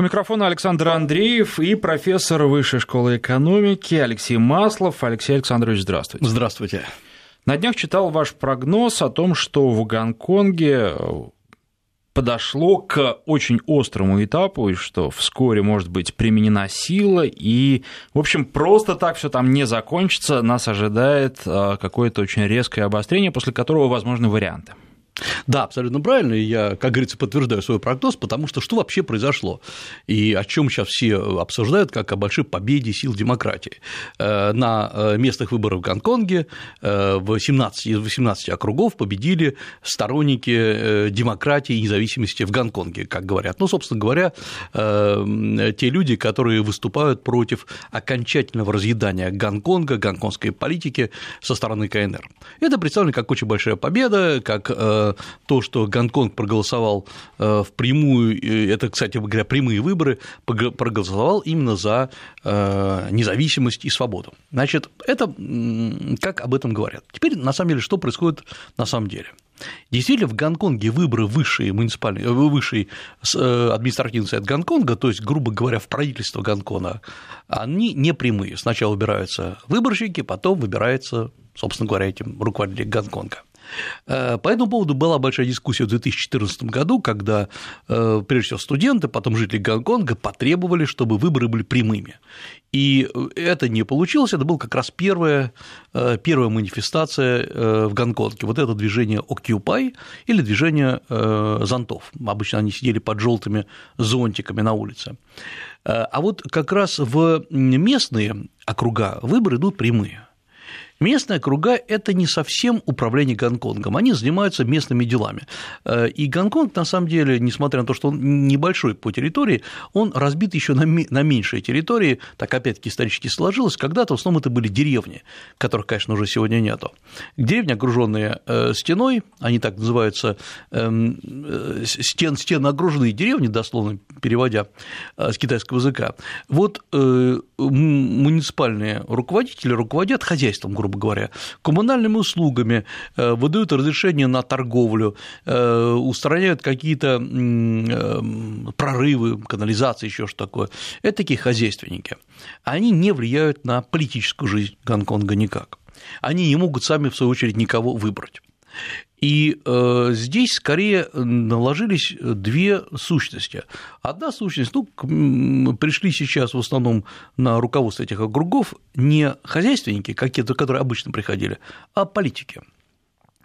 У микрофона Александр Андреев и профессор Высшей школы экономики Алексей Маслов. Алексей Александрович, здравствуйте. Здравствуйте. На днях читал ваш прогноз о том, что в Гонконге подошло к очень острому этапу, и что вскоре может быть применена сила, и, в общем, просто так все там не закончится, нас ожидает а, какое-то очень резкое обострение, после которого возможны варианты. Да, абсолютно правильно, и я, как говорится, подтверждаю свой прогноз, потому что что вообще произошло, и о чем сейчас все обсуждают, как о большой победе сил демократии. Э, на э, местных выборах в Гонконге э, в 17 из 18 округов победили сторонники демократии и независимости в Гонконге, как говорят. Ну, собственно говоря, те люди, которые выступают против окончательного разъедания Гонконга, гонконгской политики со стороны КНР. Это представлено как очень большая победа, как то, что Гонконг проголосовал э, в прямую, э, это, кстати говоря, прямые выборы, проголосовал именно за э, независимость и свободу. Значит, это как об этом говорят. Теперь, на самом деле, что происходит на самом деле? Действительно, в Гонконге выборы высшие муниципальные, высший административный совет Гонконга, то есть, грубо говоря, в правительство Гонконга, они не прямые. Сначала выбираются выборщики, потом выбирается, собственно говоря, этим руководитель Гонконга. Э, по этому поводу была большая дискуссия в 2014 году, когда, э, прежде всего, студенты, потом жители Гонконга потребовали, чтобы выборы были прямыми. И это не получилось, это была как раз первая, э, первая манифестация в Гонконге. Вот это движение Occupy или движение зонтов. Обычно они сидели под желтыми зонтиками на улице. А вот как раз в местные округа выборы идут прямые. Местные округа – это не совсем управление Гонконгом, они занимаются местными делами. Э, и Гонконг, на самом деле, несмотря на то, что он небольшой по территории, он разбит еще на, на меньшие территории, так опять-таки исторически сложилось, когда-то в основном это были деревни, которых, конечно, уже сегодня нету. Деревни, окруженные э, стеной, они так называются, эм, э, стен, стены огруженные деревни, дословно переводя с китайского языка. Вот муниципальные руководители руководят хозяйством, грубо грубо говоря, коммунальными услугами, э, выдают разрешение на торговлю, э, устраняют какие-то э, прорывы, канализации, еще что такое. Это такие хозяйственники. Они не влияют на политическую жизнь Гонконга никак. Они не могут сами, в свою очередь, никого выбрать. И э, здесь скорее наложились две сущности. Одна сущность, ну, пришли сейчас в основном на руководство этих округов не хозяйственники, какие-то, которые обычно приходили, а политики.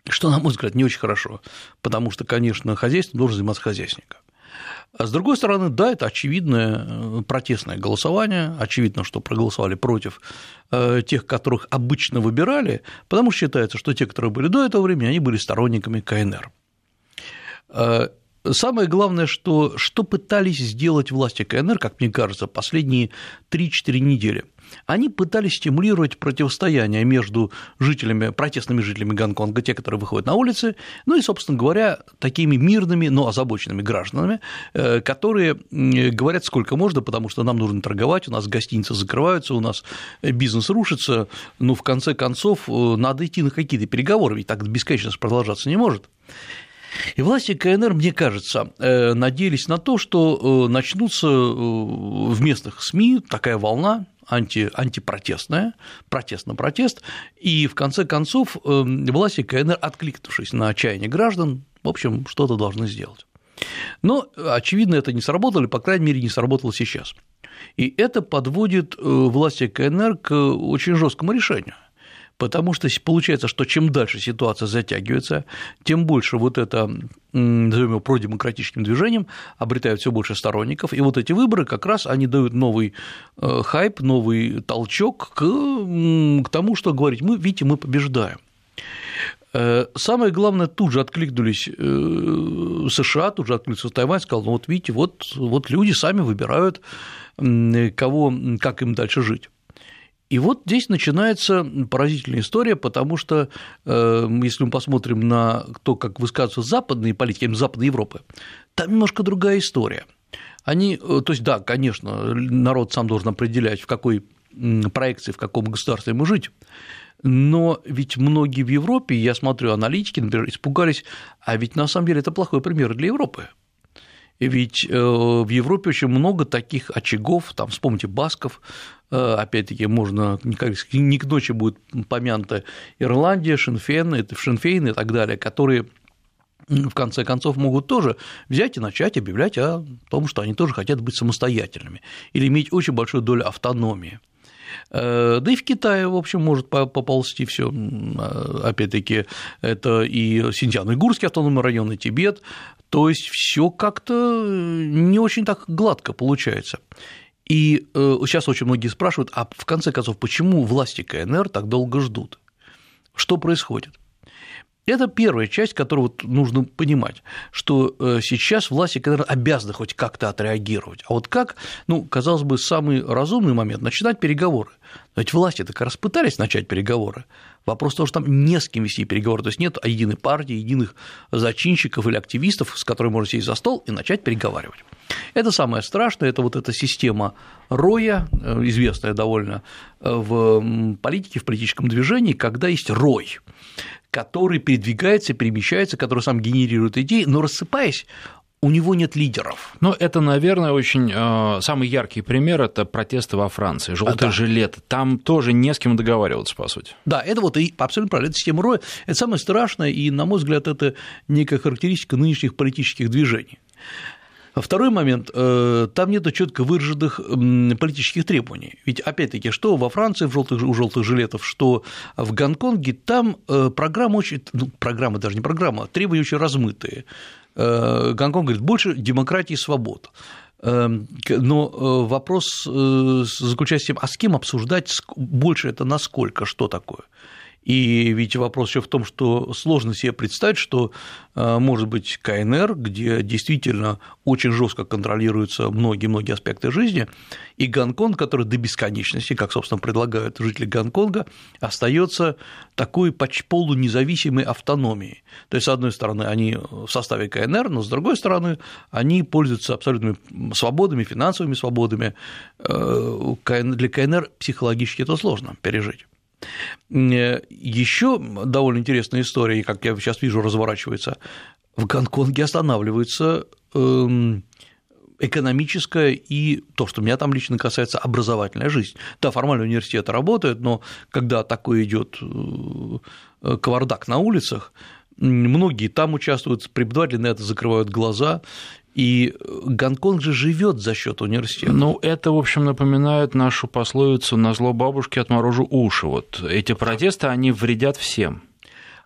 Что, на мой взгляд, не очень хорошо, потому что, конечно, хозяйством должен заниматься хозяйственник. А с другой стороны, да, это очевидное э, протестное голосование, очевидно, что проголосовали против э, тех, которых обычно выбирали, потому что считается, что те, которые были до этого времени, они были сторонниками КНР. Э, самое главное, что, что пытались сделать власти КНР, как мне кажется, последние 3-4 недели – они пытались стимулировать противостояние между жителями, протестными жителями Гонконга, те, которые выходят на улицы, ну и, собственно говоря, такими мирными, но озабоченными гражданами, э, которые говорят сколько можно, потому что нам нужно торговать, у нас гостиницы закрываются, у нас бизнес рушится, ну, в конце концов, э, надо идти на какие-то переговоры, ведь так бесконечно продолжаться не может. И власти КНР, мне кажется, э, надеялись на то, что начнутся в местных СМИ такая волна анти, антипротестная, протест на протест, и в конце концов эм, власти КНР, откликнувшись на отчаяние граждан, в общем, что-то должны сделать. Но, очевидно, это не сработало, по крайней мере, не сработало сейчас. И это подводит э, власти КНР к очень жесткому решению потому что получается, что чем дальше ситуация затягивается, тем больше вот это, назовем его продемократическим движением, обретают все больше сторонников, и вот эти выборы как раз они дают новый э, хайп, новый толчок к, к тому, что говорить, мы, видите, мы побеждаем. Э, самое главное, тут же откликнулись э, США, тут же откликнулся Тайвань, сказал, ну вот видите, вот, вот люди сами выбирают, кого, как им дальше жить. И вот здесь начинается поразительная история, потому что э, если мы посмотрим на то, как высказываются западные политики, Западной Европы, там немножко другая история. Они, э, то есть, да, конечно, народ сам должен определять, в какой проекции, в каком государстве ему жить, но ведь многие в Европе, я смотрю, аналитики, например, испугались, а ведь на самом деле это плохой пример для Европы. Ведь в Европе очень много таких очагов, там, вспомните, Басков, опять-таки, можно, не к ночи будет помянута Ирландия, Шенфейн, Шенфейн и так далее, которые в конце концов, могут тоже взять и начать объявлять о том, что они тоже хотят быть самостоятельными или иметь очень большую долю автономии. Э, да и в Китае, в общем, может поползти все. Э, опять-таки, это и Синьцзян-Уйгурский автономный район, и Тибет. То есть все как-то не очень так гладко получается. И сейчас э, очень многие спрашивают, а в конце концов, почему власти КНР так долго ждут? Что происходит? Это первая часть, которую вот нужно понимать, что э, сейчас власти, КНР обязаны хоть как-то отреагировать. А вот как, ну, казалось бы, самый разумный момент – начинать переговоры. Но ведь власти так раз пытались начать переговоры. Вопрос в том, что там не с кем вести переговоры, то есть нет единой партии, единых зачинщиков или активистов, с которыми можно сесть за стол и начать переговаривать. Это самое страшное, это вот эта система роя, э, известная довольно э, в политике, в политическом движении, когда есть рой который передвигается, перемещается, который сам генерирует идеи, но рассыпаясь, у него нет лидеров. Ну, это, наверное, очень э, самый яркий пример это протесты во Франции, желтый а, да. жилет. Там тоже не с кем договариваться, по сути. Да, это вот и абсолютно правильно. Это система роя. Это самое страшное, и, на мой взгляд, это некая характеристика нынешних политических движений. А второй момент, э, там нет четко выраженных политических требований. Ведь, опять-таки, что во Франции в желтых, у желтых жилетов, что в Гонконге, там э, программа очень, ну, программа даже не программа, требования очень размытые. Э, Гонконг говорит, больше демократии и свобод. Но вопрос заключается в том, а с кем обсуждать больше это насколько, что такое? И ведь вопрос еще в том, что сложно себе представить, что э, может быть КНР, где действительно очень жестко контролируются многие-многие аспекты жизни, и Гонконг, который до бесконечности, как, собственно, предлагают жители Гонконга, остается такой полунезависимой автономией. То есть, с одной стороны, они в составе КНР, но с другой стороны, они пользуются абсолютными свободами, финансовыми свободами. Э, для КНР психологически это сложно пережить. Э, Еще довольно интересная история, как я сейчас вижу, разворачивается. В Гонконге останавливается эм, экономическая и то, что меня там лично касается, образовательная жизнь. Да, формально университеты работают, но когда такой идет э, кавардак на улицах, многие там участвуют, преподаватели на это закрывают глаза, и Гонконг же живет за счет университета. Ну, это, в общем, напоминает нашу пословицу «на зло бабушки отморожу уши». Вот эти протесты, они вредят всем.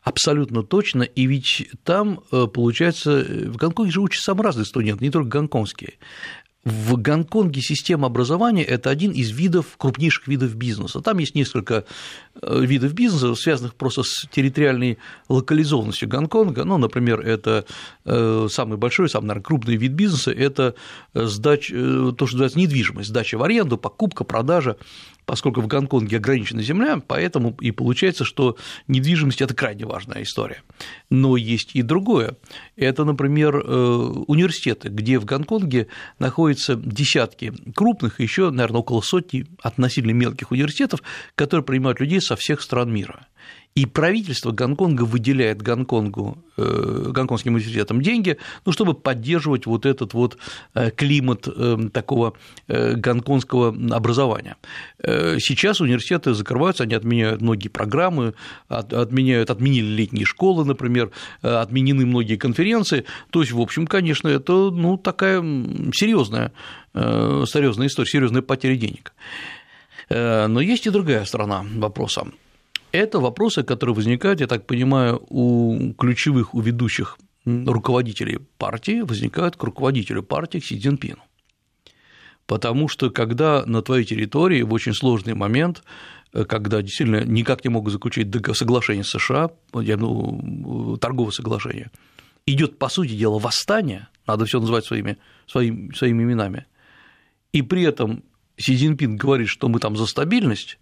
Абсолютно точно, и ведь там, э, получается, в Гонконге же учатся разные студенты, не только гонконгские. В Гонконге система образования – это один из видов, крупнейших видов бизнеса. Там есть несколько э, видов бизнеса, связанных просто с территориальной локализованностью Гонконга. Ну, например, это э, самый большой, самый, наверное, крупный вид бизнеса – это сдач, то, что называется недвижимость, сдача в аренду, покупка, продажа поскольку в Гонконге ограничена земля, поэтому и получается, что недвижимость – это крайне важная история. Но есть и другое. Это, например, э, университеты, где в Гонконге находятся десятки крупных, еще, наверное, около сотни относительно мелких университетов, которые принимают людей со всех стран мира. И правительство Гонконга выделяет Гонконгу, э, гонконгским университетам деньги, ну, чтобы поддерживать вот этот вот э, климат э, такого гонконгского образования. Сейчас университеты закрываются, они отменяют многие программы, отменяют, отменили летние школы, например, отменены многие конференции. То есть, в общем, конечно, это ну, такая серьезная, серьезная история, серьезная потеря денег. Но есть и другая сторона вопроса. Это вопросы, которые возникают, я так понимаю, у ключевых, у ведущих руководителей партии, возникают к руководителю партии, к Си Цзиньпину. Потому что когда на твоей территории в очень сложный момент, э, когда действительно никак не могут заключить соглашение с США, я, ну, торговое соглашение, идет, по сути дела, восстание, надо все называть своими, своими, своими именами, и при этом Си Цзиньпин говорит, что мы там за стабильность,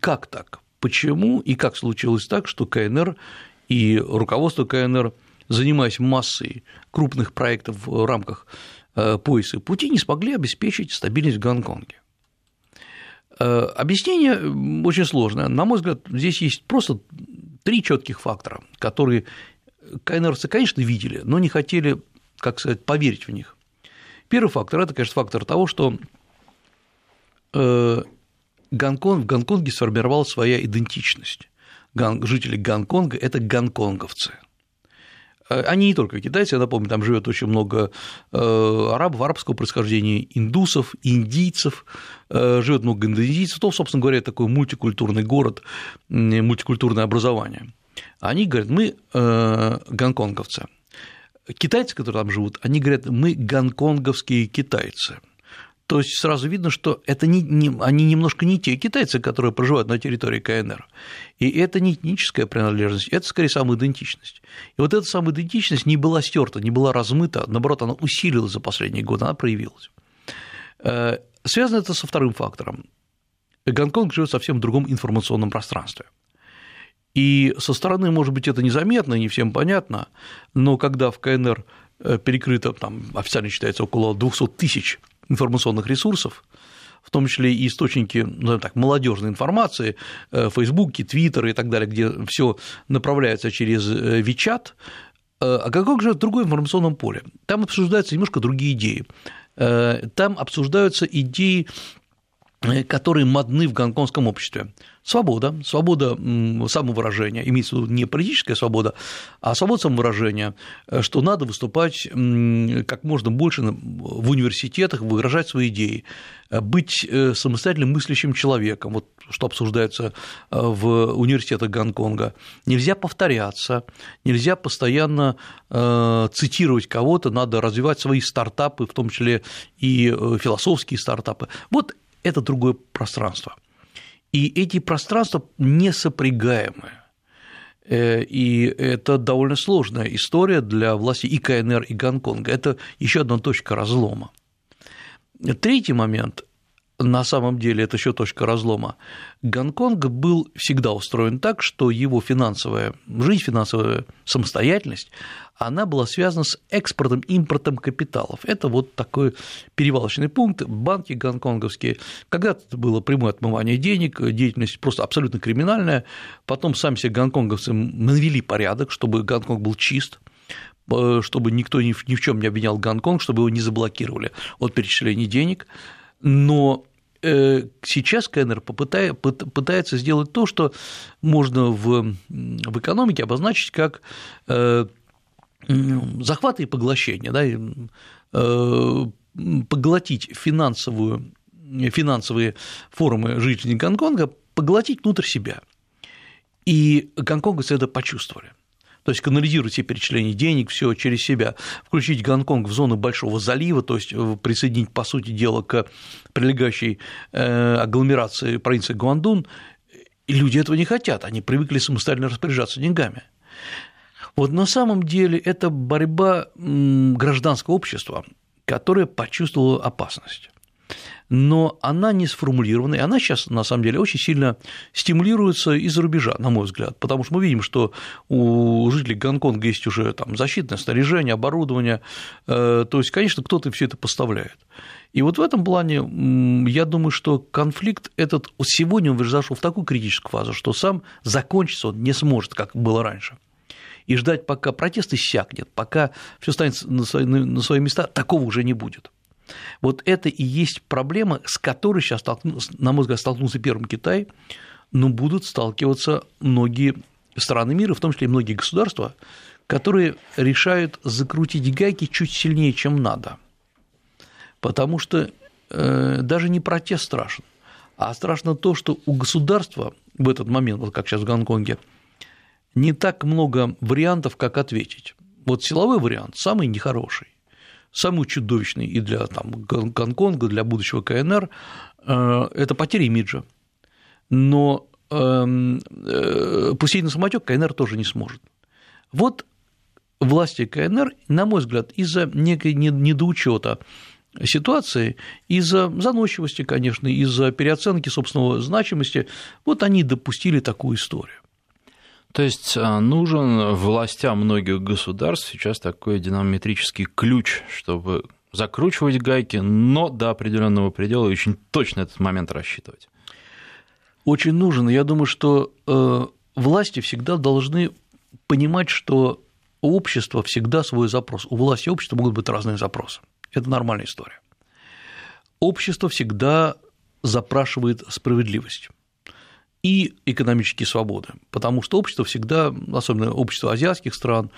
как так? почему и как случилось так, что КНР и руководство КНР, занимаясь массой крупных проектов в рамках э, пояса пути, не смогли обеспечить стабильность в Гонконге. Э, объяснение очень сложное. На мой взгляд, здесь есть просто три четких фактора, которые КНРцы, конечно, видели, но не хотели, как сказать, поверить в них. Первый фактор – это, конечно, фактор того, что Гонконг, в Гонконге сформировалась своя идентичность. Жители Гонконга – это гонконговцы. Э, они не только китайцы, я напомню, там живет очень много э, арабов, арабского происхождения, индусов, индийцев, живет много индонезийцев, то, собственно говоря, такой мультикультурный город, мультикультурное образование. Они говорят, мы гонконговцы. Китайцы, которые там живут, они говорят, мы гонконговские китайцы – то есть сразу видно, что это не, не, они немножко не те китайцы, которые проживают на территории КНР. И это не этническая принадлежность, это скорее самоидентичность. И вот эта самоидентичность не была стерта, не была размыта, наоборот, она усилилась за последние годы, она проявилась. Э, связано это со вторым фактором. Гонконг живет совсем в другом информационном пространстве. И со стороны, может быть, это незаметно, не всем понятно, но когда в КНР э, перекрыто, там официально считается около 200 тысяч информационных ресурсов, в том числе и источники, назовем так, молодежной информации, э, Фейсбуки, Твиттеры и так далее, где все направляется через Вичат, э, э, а как же в другом информационном поле? Там обсуждаются немножко другие идеи. Там обсуждаются идеи которые модны в гонконгском обществе. Свобода, свобода самовыражения, имеется в виду не политическая свобода, а свобода самовыражения, э, что надо выступать как можно больше в университетах, выражать свои идеи, э, быть э, самостоятельным мыслящим человеком, вот что обсуждается в университетах Гонконга. Нельзя повторяться, нельзя постоянно цитировать кого-то, надо развивать свои стартапы, в том числе и философские стартапы. Вот это другое пространство. И эти пространства несопрягаемы. Э, и это довольно сложная история для власти и КНР, и Гонконга. Это еще одна точка разлома. Третий момент на самом деле это еще точка разлома. Гонконг был всегда устроен так, что его финансовая жизнь, финансовая самостоятельность, она была связана с экспортом, импортом капиталов. Это вот такой перевалочный пункт, банки гонконговские. Когда-то это было прямое отмывание денег, деятельность просто абсолютно криминальная, потом сами себе гонконговцы навели порядок, чтобы Гонконг был чист, э, чтобы никто ни в чем не обвинял Гонконг, чтобы его не заблокировали от перечисления денег – но сейчас КНР пытается сделать то, что можно в, в экономике обозначить как э, захваты и поглощение, да, э, поглотить финансовую, финансовые формы жителей Гонконга, поглотить внутрь себя. И гонконгцы это почувствовали то есть канализировать все перечисления денег, все через себя, включить Гонконг в зону Большого залива, то есть э, присоединить, по сути дела, к прилегающей э, агломерации провинции Гуандун, и люди этого не хотят, они привыкли самостоятельно распоряжаться деньгами. Вот на самом деле это борьба гражданского общества, которое почувствовало опасность но она не сформулирована, и она сейчас, на самом деле, очень сильно стимулируется из-за рубежа, на мой взгляд, потому что мы видим, что у жителей Гонконга есть уже там защитное снаряжение, оборудование, э, то есть, конечно, кто-то все это поставляет. И вот в этом плане я думаю, что конфликт этот сегодня он зашел в такую критическую фазу, что сам закончиться он не сможет, как было раньше. И ждать, пока протест иссякнет, пока все станет на свои места, такого уже не будет. Вот это и есть проблема, с которой сейчас, на мой взгляд, столкнулся первым Китай, но будут сталкиваться многие страны мира, в том числе и многие государства, которые решают закрутить гайки чуть сильнее, чем надо. Потому что э, даже не протест страшен, а страшно то, что у государства в этот момент, вот как сейчас в Гонконге, не так много вариантов, как ответить. Вот силовой вариант самый нехороший самый чудовищный и для там, Гонконга, для будущего КНР э, – это потеря имиджа. Но эм, э, пустить на самотек КНР тоже не сможет. Вот власти КНР, на мой взгляд, из-за некой недоучета ситуации, из-за заносчивости, конечно, из-за переоценки собственного значимости, вот они допустили такую историю. То есть а, нужен властям многих государств сейчас такой динамометрический ключ, чтобы закручивать гайки, но до определенного предела очень точно этот момент рассчитывать. Очень нужен. Я думаю, что э, власти всегда должны понимать, что у общества всегда свой запрос. У власти и общества могут быть разные запросы. Это нормальная история. Общество всегда запрашивает справедливость и экономические свободы, потому что общество всегда, особенно общество азиатских стран,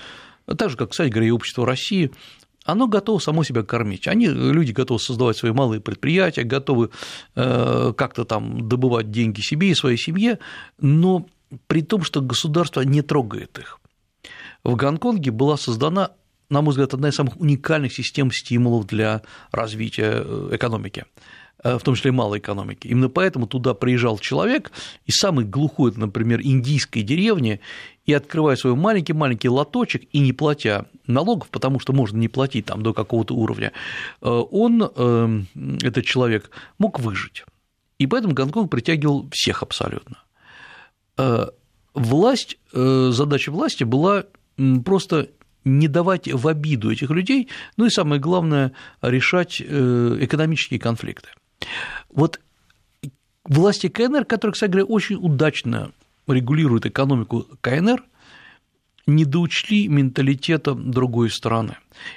так же, как, кстати говоря, и общество России, оно готово само себя кормить. Они, люди готовы создавать свои малые предприятия, готовы э, как-то там добывать деньги себе и своей семье, но при том, что государство не трогает их. В Гонконге была создана, на мой взгляд, одна из самых уникальных систем стимулов для развития э, экономики в том числе малой экономики. Именно поэтому туда приезжал человек из самой глухой, например, индийской деревни, и открывая свой маленький-маленький лоточек и не платя налогов, потому что можно не платить там до какого-то уровня, э, он, э, этот человек, мог выжить. И поэтому Гонконг притягивал всех абсолютно. Э, власть, задача власти была просто не давать в обиду этих людей, ну и самое главное, решать экономические конфликты. Вот власти КНР, которые, кстати говоря, очень удачно регулируют экономику КНР, не доучли менталитета другой стороны.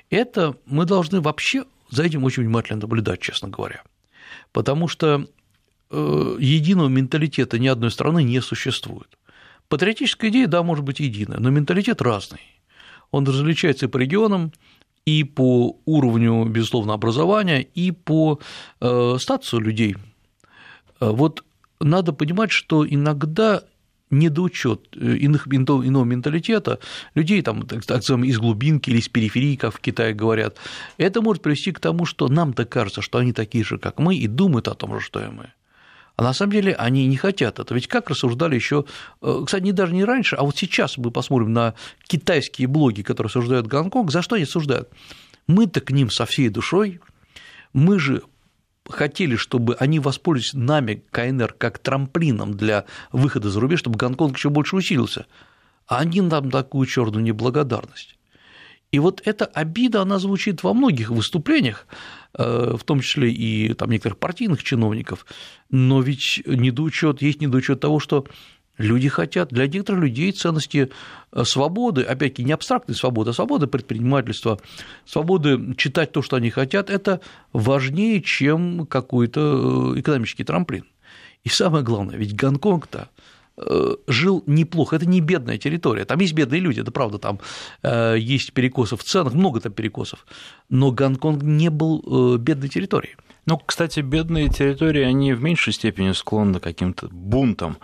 Это мы должны вообще за этим очень внимательно наблюдать, честно говоря. Потому что э, единого менталитета ни одной страны не существует. Патриотическая идея, да, может быть единая, но менталитет разный. Он различается и по регионам, и по уровню, безусловно, образования, и по э, статусу людей. Э, вот надо понимать, что иногда недоучет э, иных, иного менталитета, людей там, так называемых, из глубинки или из периферии, как в Китае говорят, это может привести к тому, что нам-то кажется, что они такие же, как мы, и думают о том же, что и мы. А на самом деле они не хотят этого. Ведь как рассуждали еще, э, кстати, не даже не раньше, а вот сейчас мы посмотрим на китайские блоги, которые осуждают Гонконг, за что они осуждают? Мы-то к ним со всей душой, мы же хотели, чтобы они воспользовались нами, КНР, как трамплином для выхода за рубеж, чтобы Гонконг еще больше усилился. А они нам такую черную неблагодарность. И вот эта обида, она звучит во многих выступлениях, э, в том числе и там, некоторых партийных чиновников, но ведь недоучет, есть недоучет того, что Люди хотят, для некоторых людей ценности э, свободы, опять-таки не абстрактной свободы, а свободы предпринимательства, свободы читать то, что они хотят, это важнее, чем какой-то э, экономический трамплин. И самое главное, ведь Гонконг-то жил неплохо, это не бедная территория, там есть бедные люди, это правда, там есть перекосы в ценах, много там перекосов, но Гонконг не был бедной территорией. Ну, кстати, бедные территории, они в меньшей степени склонны к каким-то бунтам.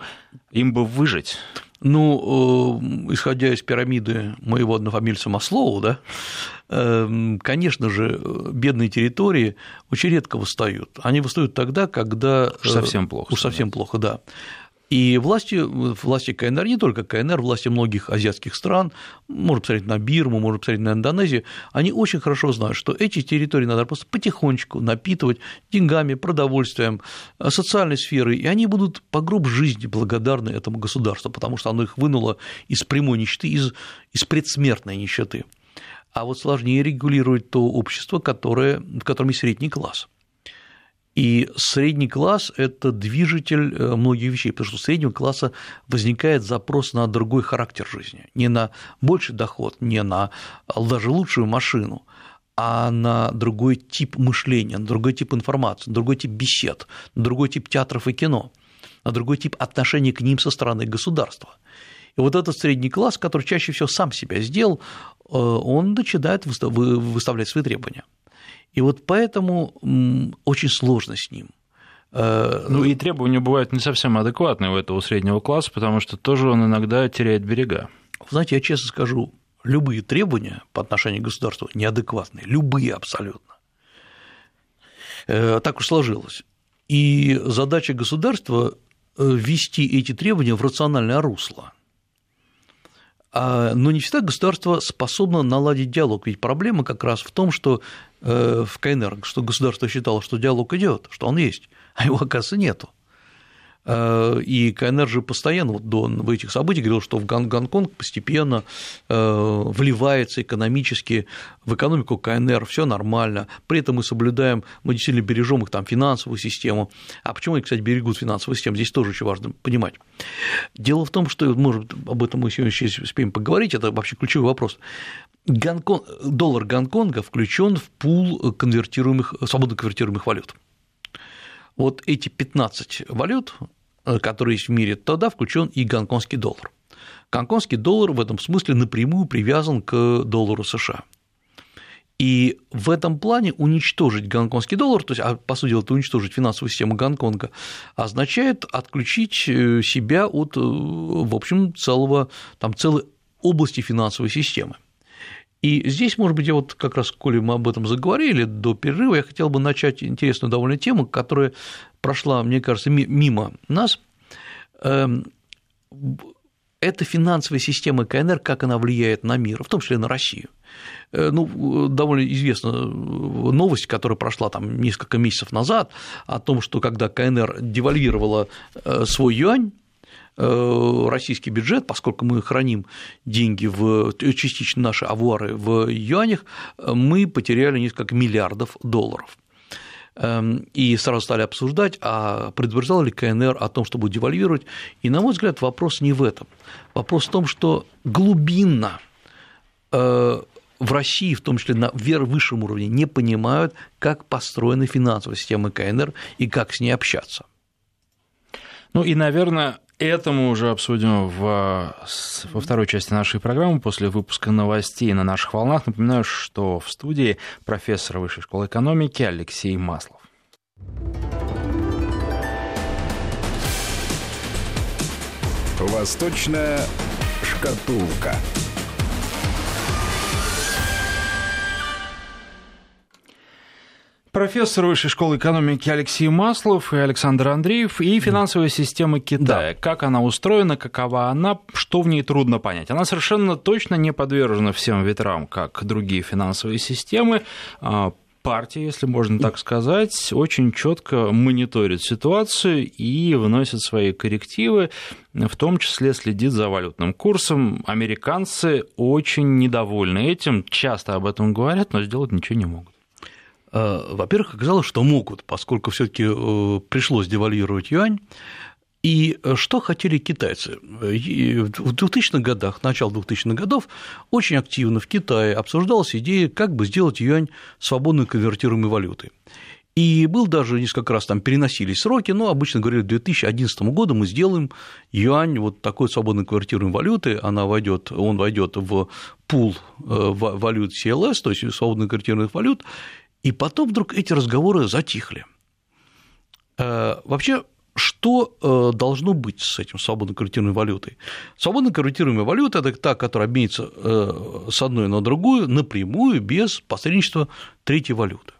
Им бы выжить. Ну, э, исходя из пирамиды моего однофамильца Маслоу, да, э, конечно же, бедные территории очень редко восстают. Они восстают тогда, когда… Уж совсем плохо. Уж совсем плохо, да. И власти, власти КНР, не только КНР, власти многих азиатских стран, можно посмотреть на Бирму, можно посмотреть на Индонезию, они очень хорошо знают, что эти территории надо просто потихонечку напитывать деньгами, продовольствием, э, социальной сферой, и они будут по гроб жизни благодарны этому государству, потому что оно их вынуло из прямой нищеты, из, из предсмертной нищеты. А вот сложнее регулировать то общество, которое, в котором есть средний класс – и средний класс – это движитель э, многих вещей, потому что у среднего класса возникает запрос на другой характер жизни, не на больший доход, не на даже лучшую машину, а на другой тип мышления, на другой тип информации, на другой тип бесед, на другой тип театров и кино, на другой тип отношений к ним со стороны государства. И вот этот средний класс, который чаще всего сам себя сделал, э, он начинает выставлять свои требования. И вот поэтому очень сложно с ним. Э, ну и требования бывают не совсем адекватные у этого среднего класса, потому что тоже он иногда теряет берега. Знаете, я честно скажу, любые требования по отношению к государству неадекватные, любые абсолютно. Э, так уж сложилось. И задача государства э, ввести эти требования в рациональное русло. А, но не всегда государство способно наладить диалог, ведь проблема как раз в том, что в КНР, что государство считало, что диалог идет, что он есть, а его, оказывается, нету. Э, и КНР же постоянно вот до в этих событий говорил, что в Гонконг постепенно э, вливается экономически в экономику КНР, все нормально, при этом мы соблюдаем, мы действительно бережем их там финансовую систему. А почему они, кстати, берегут финансовую систему, здесь тоже очень важно понимать. Дело в том, что, может, об этом мы сегодня еще успеем поговорить, это вообще ключевой вопрос. Гонконг, доллар Гонконга включен в пул конвертируемых, свободно конвертируемых валют. Вот эти 15 валют, которые есть в мире, тогда включен и гонконгский доллар. Гонконгский доллар в этом смысле напрямую привязан к доллару США. И в этом плане уничтожить гонконгский доллар, то есть, а, по сути дела, это уничтожить финансовую систему Гонконга, означает отключить э, себя от, э, в общем, целого, там, целой области финансовой системы. И здесь, может быть, я вот как раз, коли мы об этом заговорили до перерыва, я хотел бы начать интересную довольно тему, которая прошла, мне кажется, мимо нас. Эм, это финансовая система КНР, как она влияет на мир, в том числе на Россию. Э, ну, довольно известна новость, которая прошла там несколько месяцев назад, о том, что когда КНР девальвировала э, свой юань, э, российский бюджет, поскольку мы храним деньги в частично наши авуары в юанях, мы потеряли несколько миллиардов долларов. Эм, и сразу стали обсуждать, а предупреждал ли КНР о том, что будет девальвировать. И, на мой взгляд, вопрос не в этом. Вопрос в том, что глубинно в России, в том числе на высшем уровне, не понимают, как построена финансовая система КНР и как с ней общаться. Ну и, наверное, это мы уже обсудим в, во второй части нашей программы после выпуска новостей на наших волнах. Напоминаю, что в студии профессор Высшей школы экономики Алексей Маслов. Восточная шкатулка. Профессор Высшей школы экономики Алексей Маслов и Александр Андреев, и финансовая система Китая. Да. Как она устроена, какова она, что в ней трудно понять. Она совершенно точно не подвержена всем ветрам, как другие финансовые системы а, партия, если можно так сказать, очень четко мониторит ситуацию и вносит свои коррективы, в том числе следит за валютным курсом. Американцы очень недовольны этим, часто об этом говорят, но сделать ничего не могут. Э, во-первых, оказалось, что могут, поскольку все таки э, пришлось девальвировать юань, и э, что хотели китайцы? В 2000-х годах, начало 2000-х годов, очень активно в Китае обсуждалась идея, как бы сделать юань свободно конвертируемой валютой. И был даже несколько раз там переносились сроки, но обычно говорили, к 2011 году мы сделаем юань вот такой свободно конвертируемой валюты, она войдет, он войдет в пул валют CLS, то есть свободно конвертируемых валют, и потом вдруг эти разговоры затихли. Э, вообще, что э, должно быть с этим свободно конвертируемой валютой? Свободно конвертируемая валюта – это та, которая обменится э, с одной на другую напрямую, без посредничества третьей валюты.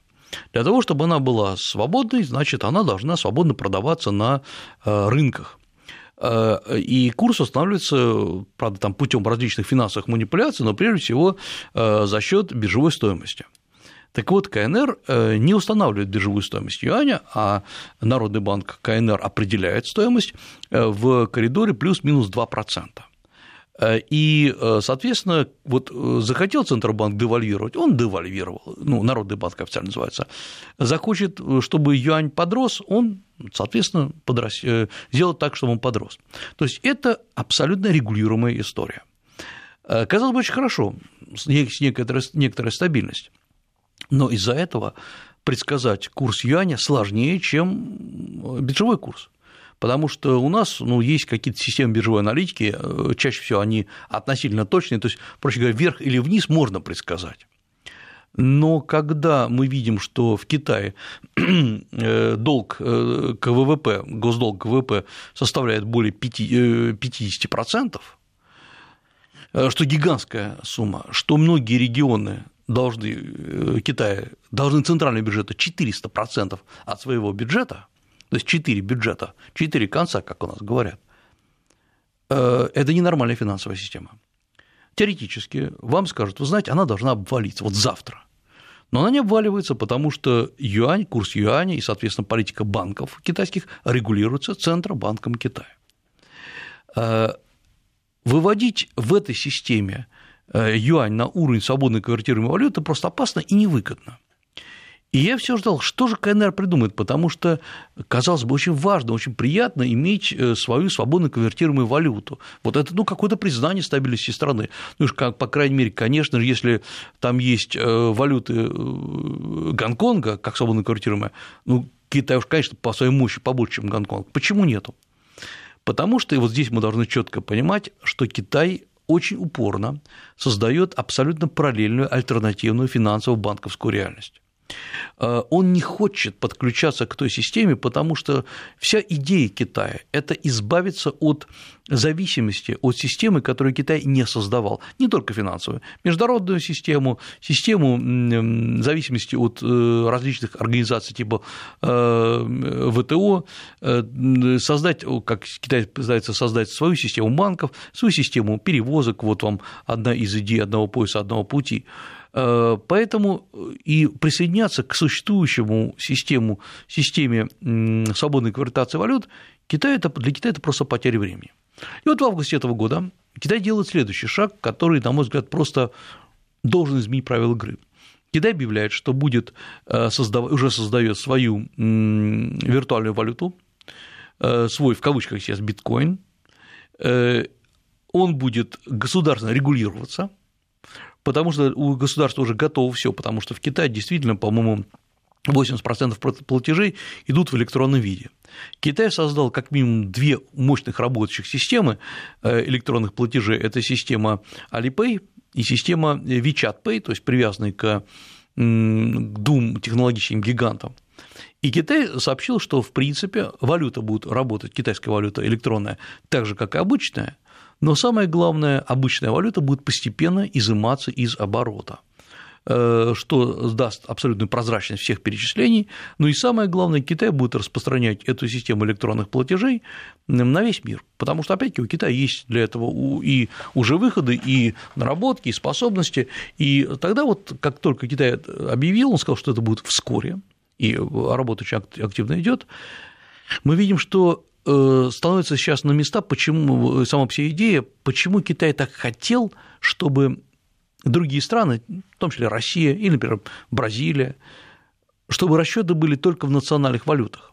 Для того, чтобы она была свободной, значит, она должна свободно продаваться на рынках. И курс устанавливается, правда, там путем различных финансовых манипуляций, но прежде всего за счет биржевой стоимости. Так вот, КНР э, не устанавливает биржевую стоимость юаня, а Народный банк КНР определяет стоимость э, в коридоре плюс-минус 2%. Э, и, соответственно, вот захотел Центробанк девальвировать, он девальвировал, ну, Народный банк официально называется, захочет, чтобы юань подрос, он, соответственно, подрос, сделает так, чтобы он подрос. То есть это абсолютно регулируемая история. Казалось бы, очень хорошо, есть некоторая, некоторая стабильность. Но из-за этого предсказать курс юаня сложнее, чем биржевой курс. Потому что у нас ну, есть какие-то системы биржевой аналитики, э, чаще всего они относительно точные, то есть, проще говоря, вверх или вниз можно предсказать. Но когда мы видим, что в Китае э, долг э, к ВВП, госдолг к ВВП составляет более 50%, что гигантская сумма, что многие регионы должны э, Китая, должны центральные бюджеты 400% от своего бюджета, то есть 4 бюджета, 4 конца, как у нас говорят, э, это ненормальная финансовая система. Теоретически вам скажут, вы знаете, она должна обвалиться вот завтра. Но она не обваливается, потому что юань, курс юаня и, соответственно, политика банков китайских регулируется Центробанком Китая. Э, выводить в этой системе юань на уровень свободной конвертируемой валюты просто опасно и невыгодно. И я все ждал, что же КНР придумает, потому что, казалось бы, очень важно, очень приятно иметь э, свою свободно конвертируемую валюту. Вот это, ну, какое-то признание стабильности страны. Ну, как, по крайней мере, конечно же, если там есть э, валюты э, Гонконга, как свободно конвертируемая, ну, Китай уж, конечно, по своей мощи побольше, чем Гонконг. Почему нету? Потому что, и вот здесь мы должны четко понимать, что Китай очень упорно создает абсолютно параллельную альтернативную финансово банковскую реальность. Э, он не хочет подключаться к той системе, потому что вся идея Китая – это избавиться от зависимости от системы, которую Китай не создавал, не только финансовую, международную систему, систему зависимости от э, различных организаций типа э, ВТО, создать, как Китай пытается создать свою систему банков, свою систему перевозок, вот вам одна из идей одного пояса, одного пути – поэтому и присоединяться к существующему систему, системе свободной конвертации валют Китай это, для Китая это просто потеря времени. И вот в августе этого года Китай делает следующий шаг, который, на мой взгляд, просто должен изменить правила игры. Китай объявляет, что будет э, создав... уже создает свою виртуальную валюту, э, свой, в кавычках сейчас, биткоин, он будет государственно регулироваться – потому что у государства уже готово все, потому что в Китае действительно, по-моему, 80% платежей идут в электронном виде. Китай создал как минимум две мощных работающих системы э, электронных платежей. Это система Alipay и система WeChat Pay, то есть привязанная к двум технологическим гигантам. И Китай сообщил, что, в принципе, валюта будет работать, китайская валюта электронная, так же, как и обычная, но самое главное, обычная валюта будет постепенно изыматься из оборота э, что даст абсолютную прозрачность всех перечислений, ну и самое главное, Китай будет распространять эту систему электронных платежей на весь мир, потому что, опять-таки, у Китая есть для этого и уже выходы, и наработки, и способности, и тогда вот, как только Китай объявил, он сказал, что это будет вскоре, и работа очень активно идет, мы видим, что становится сейчас на места, почему сама вся идея, почему Китай так хотел, чтобы другие страны, в том числе Россия или, например, Бразилия, чтобы расчеты были только в национальных валютах.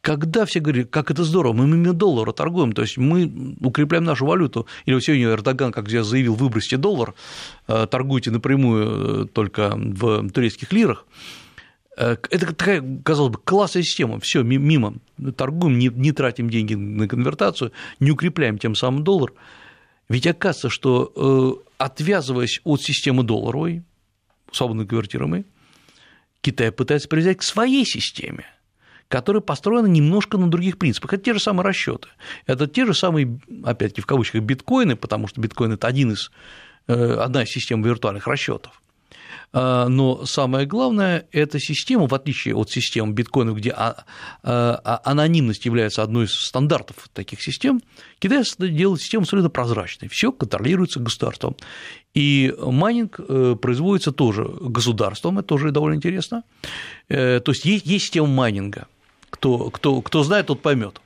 Когда все говорили, как это здорово, мы именно доллара торгуем, то есть мы укрепляем нашу валюту, или вот сегодня Эрдоган, как я заявил, выбросьте доллар, э, торгуйте напрямую э, только в турецких лирах, Э, это такая, казалось бы, классная система, все мимо, торгуем, не, не тратим деньги на конвертацию, не укрепляем тем самым доллар. Ведь оказывается, что э, отвязываясь от системы долларовой, свободно конвертируемой, Китай пытается привязать к своей системе, которая построена немножко на других принципах. Это те же самые расчеты. Это те же самые, опять-таки, в кавычках, биткоины, потому что биткоин – это один из, э, одна из систем виртуальных расчетов. А, но самое главное, эта система, в отличие от систем биткоинов, где а, а, анонимность является одной из стандартов таких систем, Китай делает систему абсолютно прозрачной, все контролируется государством. И майнинг э, производится тоже государством, это тоже довольно интересно. Э, то есть есть, есть система майнинга. Кто, кто, кто знает, тот поймет.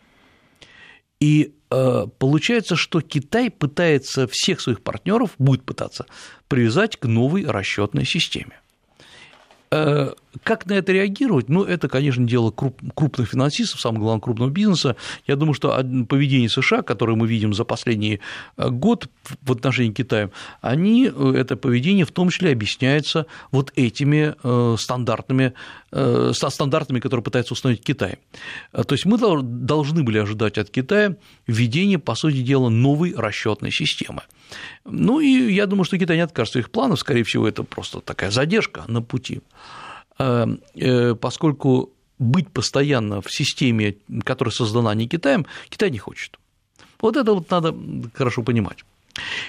И э, получается, что Китай пытается всех своих партнеров, будет пытаться привязать к новой расчетной системе. Э, как на это реагировать? Ну, это, конечно, дело крупных финансистов, самого главного крупного бизнеса. Я думаю, что поведение США, которое мы видим за последний э, год в отношении Китая, они, э, это поведение в том числе объясняется вот этими стандартными, стандартами, которые пытается установить Китай. То есть мы должны были ожидать от Китая введения, по сути дела, новой расчетной системы. Ну и я думаю, что Китай не откажется их планов, скорее всего, это просто такая задержка на пути, э, э, поскольку быть постоянно в системе, которая создана не Китаем, Китай не хочет. Вот это вот надо хорошо понимать.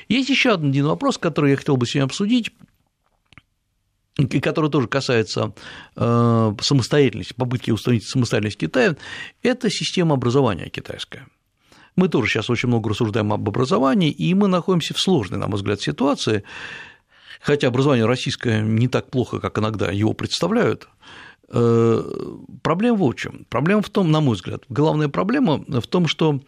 Есть еще один вопрос, который я хотел бы сегодня обсудить, и который тоже касается э, самостоятельности, попытки установить самостоятельность Китая, это система образования китайская. Мы тоже сейчас очень много рассуждаем об образовании, и мы находимся в сложной, на мой взгляд, ситуации, хотя образование российское не так плохо, как иногда его представляют, э, Проблема в чем? Проблема в том, на мой взгляд, главная проблема в том, что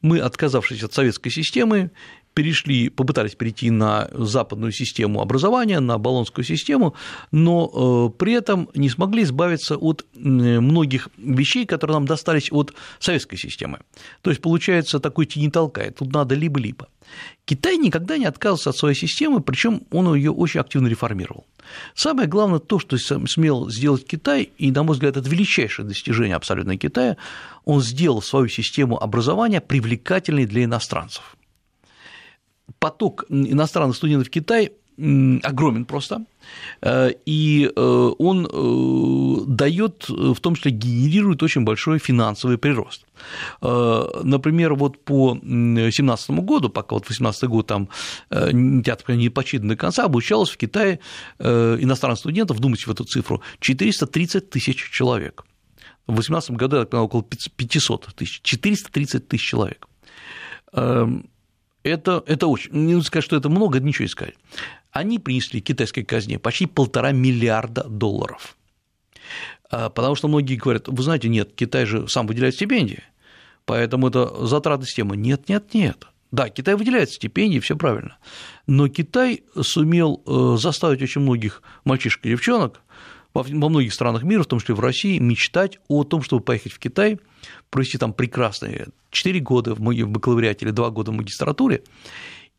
мы, отказавшись от советской системы, перешли, попытались перейти на западную систему образования, на баллонскую систему, но э, при этом не смогли избавиться от многих вещей, которые нам достались от советской системы. То есть получается такой тени толкает, тут надо либо-либо. Китай никогда не отказывался от своей системы, причем он ее очень активно реформировал. Самое главное то, что смел сделать Китай, и, на мой взгляд, это величайшее достижение абсолютно Китая, он сделал свою систему образования привлекательной для иностранцев. Поток иностранных студентов в Китай огромен просто, э, и э, он э, дает, в том числе генерирует очень большой финансовый прирост. Например, вот по 2017 году, пока вот 2018 год там театр не почитан до конца, обучалось в Китае иностранных студентов, вдумайтесь в эту цифру, 430 тысяч человек. В 2018 году это около 500 тысяч, 430 тысяч человек. Это, это очень, не нужно сказать, что это много, ничего искать они принесли китайской казне почти полтора миллиарда долларов. А, потому что многие говорят, вы знаете, нет, Китай же сам выделяет стипендии, поэтому это затраты системы. Нет, нет, нет. Да, Китай выделяет стипендии, все правильно. Но Китай сумел э, заставить очень многих мальчишек и девчонок во многих странах мира, в том числе в России, мечтать о том, чтобы поехать в Китай, провести там прекрасные 4 года в бакалавриате или 2 года в магистратуре,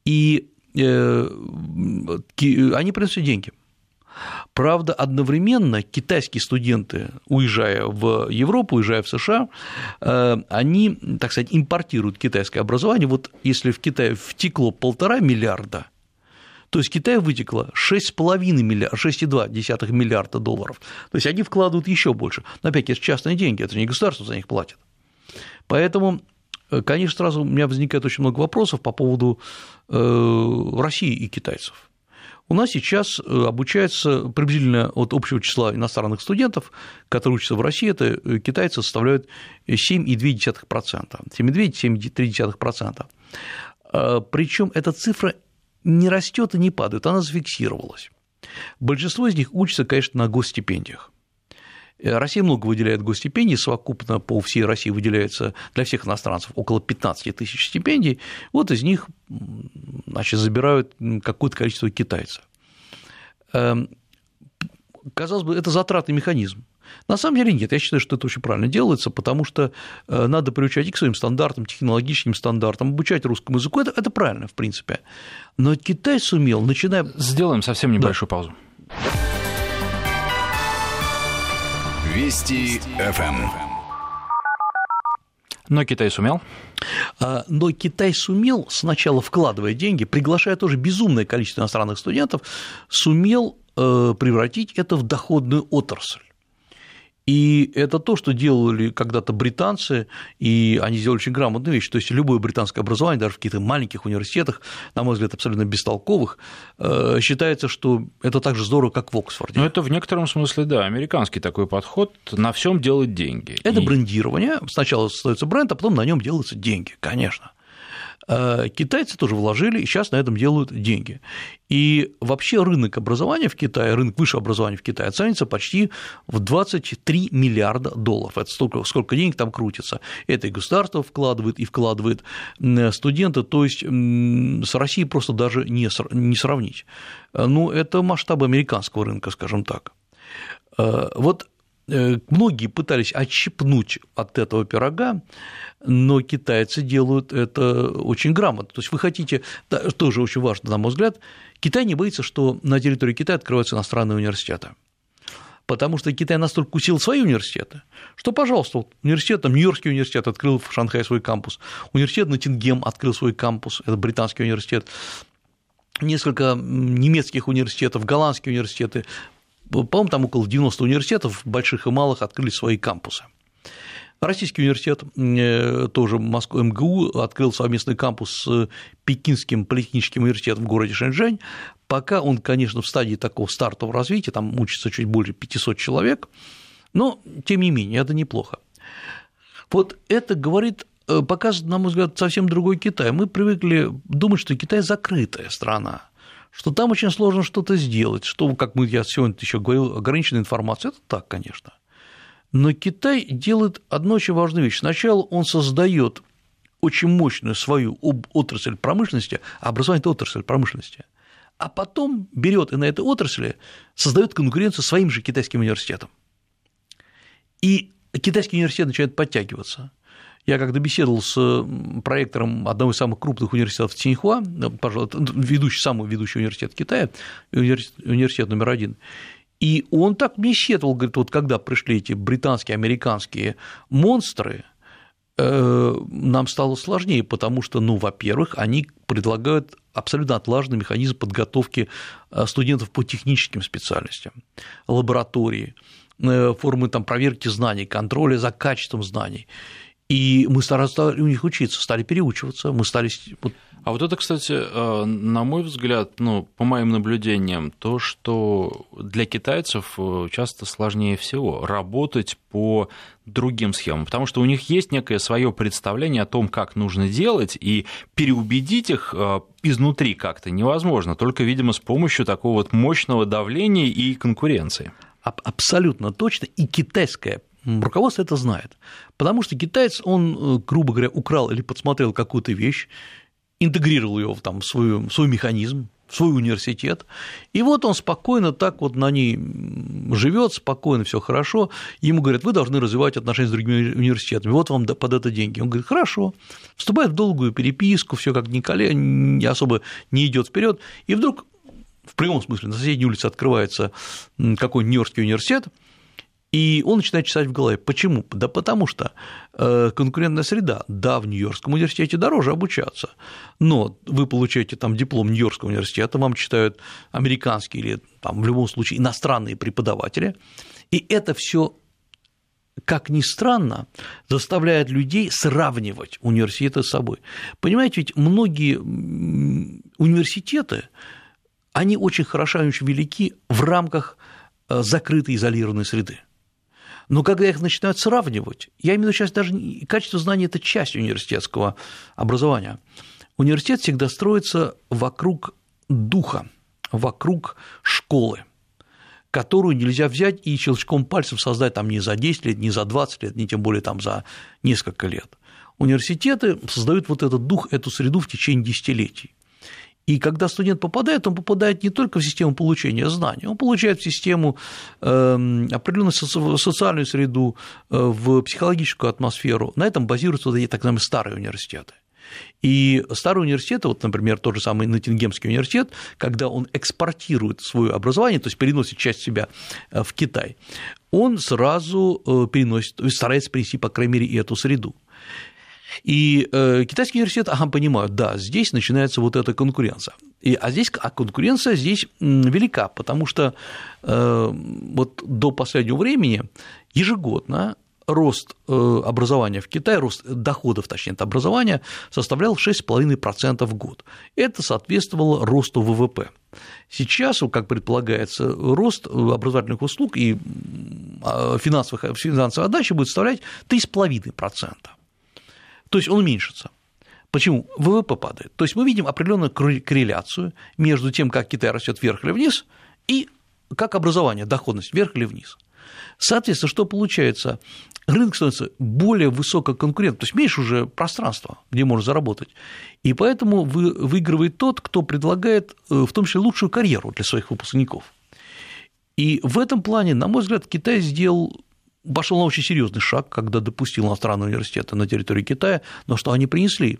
и Э, они приносят деньги. Правда, одновременно китайские студенты, уезжая в Европу, уезжая в США, э, они, так сказать, импортируют китайское образование. Вот если в Китае втекло полтора миллиарда, то есть Китай вытекло 6,5 миллиарда, 6,2 миллиарда долларов. То есть они вкладывают еще больше. Но опять, это частные деньги, это не государство за них платит. Поэтому Э, конечно, сразу у меня возникает очень много вопросов по поводу э, России и китайцев. У нас сейчас э, обучается приблизительно от общего числа иностранных студентов, которые учатся в России, это китайцы составляют 7,2%, 7,2-7,3%. Причем эта цифра не растет и не падает, она зафиксировалась. Большинство из них учатся, конечно, на госстипендиях. Э, Россия много выделяет госстипендий, совокупно по всей России выделяется для всех иностранцев около 15 тысяч стипендий, вот из них значит, забирают какое-то количество китайцев. Эм, казалось бы, это затратный механизм. На самом деле нет, я считаю, что это очень правильно делается, потому что э, надо приучать и к своим стандартам, технологическим стандартам, обучать русскому языку, это, это правильно, в принципе. Но Китай сумел, начиная… Сделаем совсем небольшую да. паузу. Вести ФМ. Но Китай сумел? А, но Китай сумел, сначала вкладывая деньги, приглашая тоже безумное количество иностранных студентов, сумел э, превратить это в доходную отрасль. И это то, что делали когда-то британцы, и они сделали очень грамотную вещь. То есть любое британское образование, даже в каких-то маленьких университетах, на мой взгляд, абсолютно бестолковых, э, считается, что это так же здорово, как в Оксфорде. Ну, это в некотором смысле, да, американский такой подход на всем делать деньги. Это и... брендирование. Сначала создается бренд, а потом на нем делаются деньги, конечно. Э, китайцы тоже вложили и сейчас на этом делают деньги. И вообще рынок образования в Китае, рынок высшего образования в Китае оценится почти в 23 миллиарда долларов. Это столько, сколько денег там крутится. Это и государство вкладывает, и вкладывает студенты, то есть с Россией просто даже не сравнить. Ну, это масштабы американского рынка, скажем так. Э, вот Э, многие пытались отщипнуть от этого пирога, но китайцы делают это очень грамотно. То есть вы хотите, тоже очень важно, на мой взгляд, Китай не боится, что на территории Китая открываются иностранные университеты. Потому что Китай настолько усилил свои университеты, что, пожалуйста, вот университет, там, Нью-Йоркский университет открыл в Шанхае свой кампус, университет Ноттингем открыл свой кампус, это британский университет, несколько немецких университетов, голландские университеты, по-моему, там около 90 университетов, больших и малых, открыли свои кампусы. Российский университет, э, тоже Москва МГУ, открыл совместный кампус с Пекинским политехническим университетом в городе Шэньчжэнь. Пока он, конечно, в стадии такого стартового развития, там учится чуть больше 500 человек, но, тем не менее, это неплохо. Вот это говорит э, показывает, на мой взгляд, совсем другой Китай. Мы привыкли думать, что Китай закрытая страна, что там очень сложно что-то сделать, что, как мы, я сегодня еще говорил, ограниченная информация, это так, конечно. Но Китай делает одну очень важную вещь. Сначала он создает очень мощную свою отрасль промышленности, образование – это отрасль промышленности, а потом берет и на этой отрасли создает конкуренцию своим же китайским университетом. И китайский университет начинает подтягиваться. Я когда беседовал с проектором одного из самых крупных университетов Цинхуа, пожалуй, ведущий, самый ведущий университет Китая, университет номер один, и он так мне сетовал, говорит, вот когда пришли эти британские, американские монстры, э, нам стало сложнее, потому что, ну, во-первых, они предлагают абсолютно отлаженный механизм подготовки э, студентов по техническим специальностям, лаборатории, э, формы там, проверки знаний, контроля за качеством знаний. И мы стали у них учиться, стали переучиваться, мы стали а вот это, кстати, э, на мой взгляд, ну, по моим наблюдениям, то, что для китайцев э, часто сложнее всего работать по другим схемам, потому что у них есть некое свое представление о том, как нужно делать, и переубедить их э, изнутри как-то невозможно, только, видимо, с помощью такого вот мощного давления и конкуренции. Абсолютно точно, и китайское руководство это знает, потому что китаец, он, грубо говоря, украл или подсмотрел какую-то вещь, интегрировал его там, в, свою, в свой механизм, в свой университет, и вот он спокойно так вот на ней живет, спокойно, все хорошо, ему говорят, вы должны развивать отношения с другими университетами, вот вам под это деньги. Он говорит, хорошо, вступает в долгую переписку, все как Николай, не особо не идет вперед, и вдруг в прямом смысле на соседней улице открывается какой-нибудь Нью-Йоркский университет, и он начинает чесать в голове. Почему? Да потому что э, конкурентная среда, да, в Нью-Йоркском университете дороже обучаться, но вы получаете там диплом Нью-Йоркского университета, вам читают американские или там, в любом случае иностранные преподаватели, и это все как ни странно, заставляет людей сравнивать университеты с собой. Понимаете, ведь многие университеты, они очень хороши, очень велики в рамках э, закрытой изолированной среды. Но когда их начинают сравнивать, я имею в виду сейчас даже качество знаний – это часть университетского образования. Университет всегда строится вокруг духа, вокруг школы, которую нельзя взять и щелчком пальцев создать там не за 10 лет, не за 20 лет, не тем более там за несколько лет. Университеты создают вот этот дух, эту среду в течение десятилетий. И когда студент попадает, он попадает не только в систему получения знаний, он получает в систему эм, определенную социальную среду, э, в психологическую атмосферу. На этом базируются вот эти так называемые старые университеты. И старые университеты, вот, например, тот же самый Ноттингемский университет, когда он экспортирует свое образование, то есть переносит часть себя э, в Китай, он сразу э, переносит, старается принести, по крайней мере, и эту среду. И э, китайский университет, ага, понимают, да, здесь начинается вот эта конкуренция. И, а здесь а конкуренция здесь велика, потому что э, вот до последнего времени ежегодно рост э, образования в Китае, рост доходов, точнее, от образования составлял 6,5% в год. Это соответствовало росту ВВП. Сейчас, как предполагается, рост образовательных услуг и а, финансовых, финансовой отдачи будет составлять 3,5%. То есть он уменьшится. Почему? ВВП падает. То есть мы видим определенную корреляцию между тем, как Китай растет вверх или вниз, и как образование, доходность вверх или вниз. Соответственно, что получается? Рынок становится более высококонкурентным, то есть меньше уже пространства, где можно заработать. И поэтому выигрывает тот, кто предлагает э, в том числе лучшую карьеру для своих выпускников. И в этом плане, на мой взгляд, Китай сделал пошел на очень серьезный шаг, когда допустил иностранные университеты на территории Китая, но что они принесли?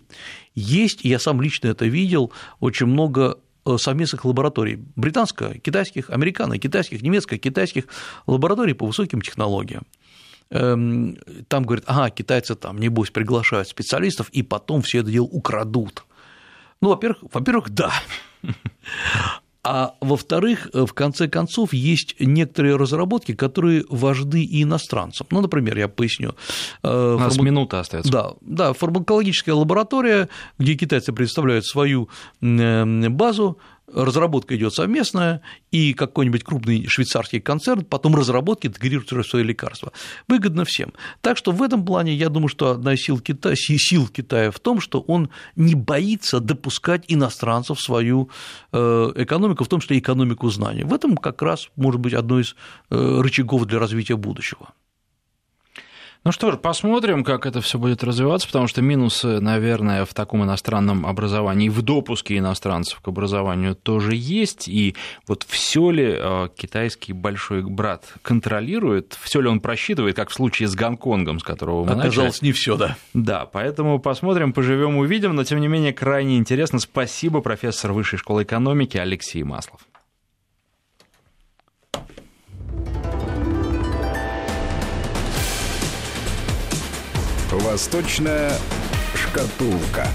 Есть, и я сам лично это видел, очень много э, совместных лабораторий британско-китайских, американо-китайских, немецко-китайских лабораторий по высоким технологиям. Эм, там говорят, ага, китайцы там, небось, приглашают специалистов, и потом все это дело украдут. Ну, во-первых, во-первых, да. А во-вторых, в конце концов, есть некоторые разработки, которые важны и иностранцам. Ну, например, я поясню. Э, У нас Фарма... минута остается. Да, да, фармакологическая лаборатория, где китайцы представляют свою базу, разработка идет совместная, и какой-нибудь крупный швейцарский концерн потом разработки интегрирует свои лекарства. Выгодно всем. Так что в этом плане я думаю, что одна из сил Китая, сил Китая в том, что он не боится допускать иностранцев в свою э, экономику, в том числе экономику знаний. В этом как раз может быть одно из э, рычагов для развития будущего. Ну что ж, посмотрим, как это все будет развиваться, потому что минусы, наверное, в таком иностранном образовании, в допуске иностранцев к образованию тоже есть. И вот все ли э, китайский большой брат контролирует, все ли он просчитывает, как в случае с Гонконгом, с которого мы Оказалось, начали. не все, да. Да, поэтому посмотрим, поживем, увидим. Но тем не менее крайне интересно. Спасибо, профессор Высшей школы экономики Алексей Маслов. Восточная шкатулка.